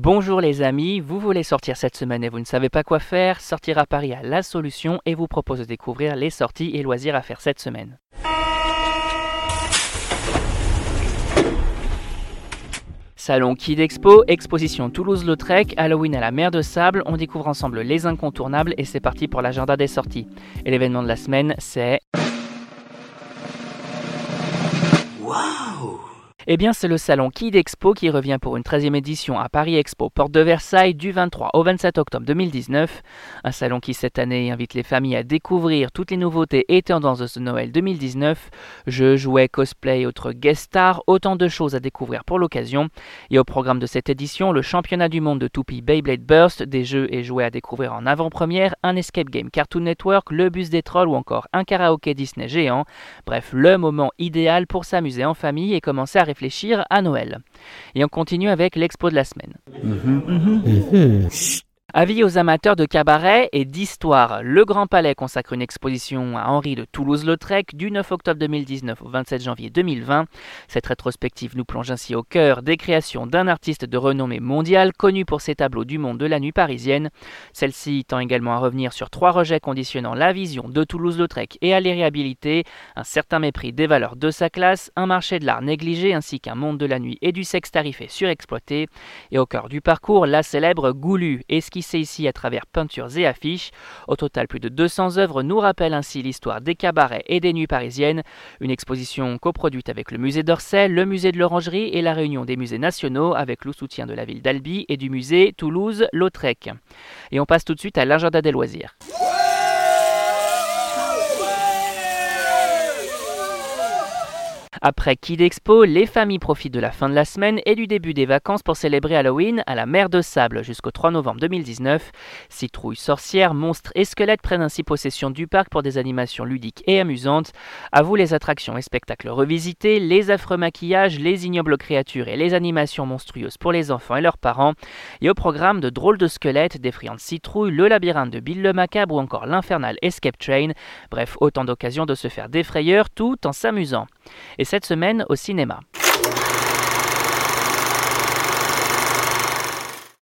Bonjour les amis, vous voulez sortir cette semaine et vous ne savez pas quoi faire? Sortir à Paris a la solution et vous propose de découvrir les sorties et loisirs à faire cette semaine. Salon Kid Expo, exposition Toulouse-Lautrec, Halloween à la mer de Sable, on découvre ensemble les incontournables et c'est parti pour l'agenda des sorties. Et l'événement de la semaine, c'est... Eh bien, c'est le salon Kid Expo qui revient pour une 13e édition à Paris Expo, porte de Versailles, du 23 au 27 octobre 2019. Un salon qui, cette année, invite les familles à découvrir toutes les nouveautés et tendances de ce Noël 2019. Jeux, jouets, cosplay, autres guest stars, autant de choses à découvrir pour l'occasion. Et au programme de cette édition, le championnat du monde de toupie Beyblade Burst, des jeux et jouets à découvrir en avant-première, un escape game Cartoon Network, le bus des trolls ou encore un karaoké Disney géant. Bref, le moment idéal pour s'amuser en famille et commencer à réfléchir réfléchir à Noël. Et on continue avec l'expo de la semaine. Avis aux amateurs de cabaret et d'histoire, le Grand Palais consacre une exposition à Henri de Toulouse-Lautrec du 9 octobre 2019 au 27 janvier 2020. Cette rétrospective nous plonge ainsi au cœur des créations d'un artiste de renommée mondiale connu pour ses tableaux du monde de la nuit parisienne. Celle-ci tend également à revenir sur trois rejets conditionnant la vision de Toulouse-Lautrec et à les réhabiliter, un certain mépris des valeurs de sa classe, un marché de l'art négligé ainsi qu'un monde de la nuit et du sexe tarifé surexploité. Et au cœur du parcours, la célèbre Goulu, ici à travers peintures et affiches. Au total, plus de 200 œuvres nous rappellent ainsi l'histoire des cabarets et des nuits parisiennes. Une exposition coproduite avec le musée d'Orsay, le musée de l'Orangerie et la réunion des musées nationaux avec le soutien de la ville d'Albi et du musée Toulouse-Lautrec. Et on passe tout de suite à l'agenda des loisirs. Après Kid Expo, les familles profitent de la fin de la semaine et du début des vacances pour célébrer Halloween à la mer de Sable jusqu'au 3 novembre 2019. Citrouilles, sorcières, monstres et squelettes prennent ainsi possession du parc pour des animations ludiques et amusantes. À vous les attractions et spectacles revisités, les affreux maquillages, les ignobles créatures et les animations monstrueuses pour les enfants et leurs parents. Et au programme de drôles de squelettes, d'effrayantes citrouilles, le labyrinthe de Bill le Macabre ou encore l'infernal Escape Train. Bref, autant d'occasions de se faire des frayeurs tout en s'amusant et cette semaine au cinéma.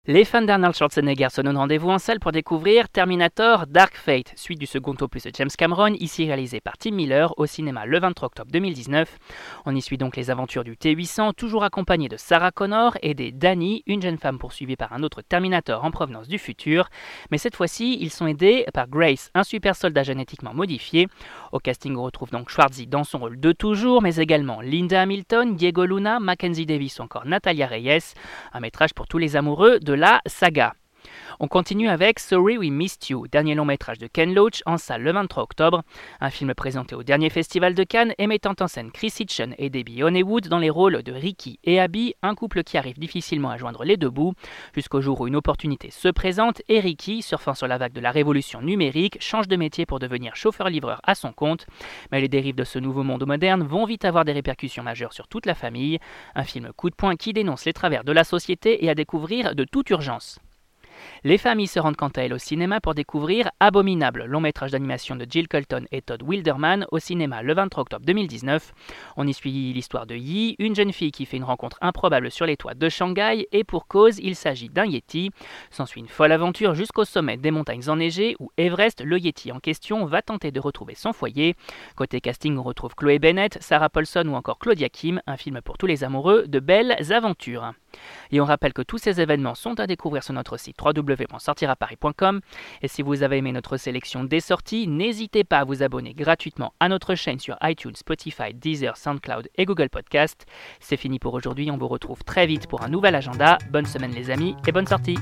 Les fans d'Arnold Schwarzenegger se donnent rendez-vous en salle pour découvrir Terminator Dark Fate, suite du second opus de James Cameron, ici réalisé par Tim Miller au cinéma le 23 octobre 2019. On y suit donc les aventures du T-800, toujours accompagné de Sarah Connor et des Danny, une jeune femme poursuivie par un autre Terminator en provenance du futur. Mais cette fois-ci, ils sont aidés par Grace, un super soldat génétiquement modifié. Au casting, on retrouve donc Schwarzy dans son rôle de toujours, mais également Linda Hamilton, Diego Luna, Mackenzie Davis ou encore Natalia Reyes. Un métrage pour tous les amoureux de la saga. On continue avec Sorry We Missed You, dernier long métrage de Ken Loach en salle le 23 octobre, un film présenté au dernier festival de Cannes et mettant en scène Chris Hitchen et Debbie Honeywood dans les rôles de Ricky et Abby, un couple qui arrive difficilement à joindre les deux bouts, jusqu'au jour où une opportunité se présente et Ricky, surfant sur la vague de la révolution numérique, change de métier pour devenir chauffeur-livreur à son compte. Mais les dérives de ce nouveau monde moderne vont vite avoir des répercussions majeures sur toute la famille, un film coup de poing qui dénonce les travers de la société et à découvrir de toute urgence. Les familles se rendent quant à elles au cinéma pour découvrir Abominable, long métrage d'animation de Jill Colton et Todd Wilderman au cinéma le 23 octobre 2019. On y suit l'histoire de Yi, une jeune fille qui fait une rencontre improbable sur les toits de Shanghai et pour cause, il s'agit d'un Yeti. S'ensuit une folle aventure jusqu'au sommet des montagnes enneigées où Everest, le Yeti en question, va tenter de retrouver son foyer. Côté casting, on retrouve Chloé Bennett, Sarah Paulson ou encore Claudia Kim, un film pour tous les amoureux de belles aventures. Et on rappelle que tous ces événements sont à découvrir sur notre site www.sortiraparis.com. Et si vous avez aimé notre sélection des sorties, n'hésitez pas à vous abonner gratuitement à notre chaîne sur iTunes, Spotify, Deezer, SoundCloud et Google Podcast. C'est fini pour aujourd'hui, on vous retrouve très vite pour un nouvel agenda. Bonne semaine les amis et bonne sortie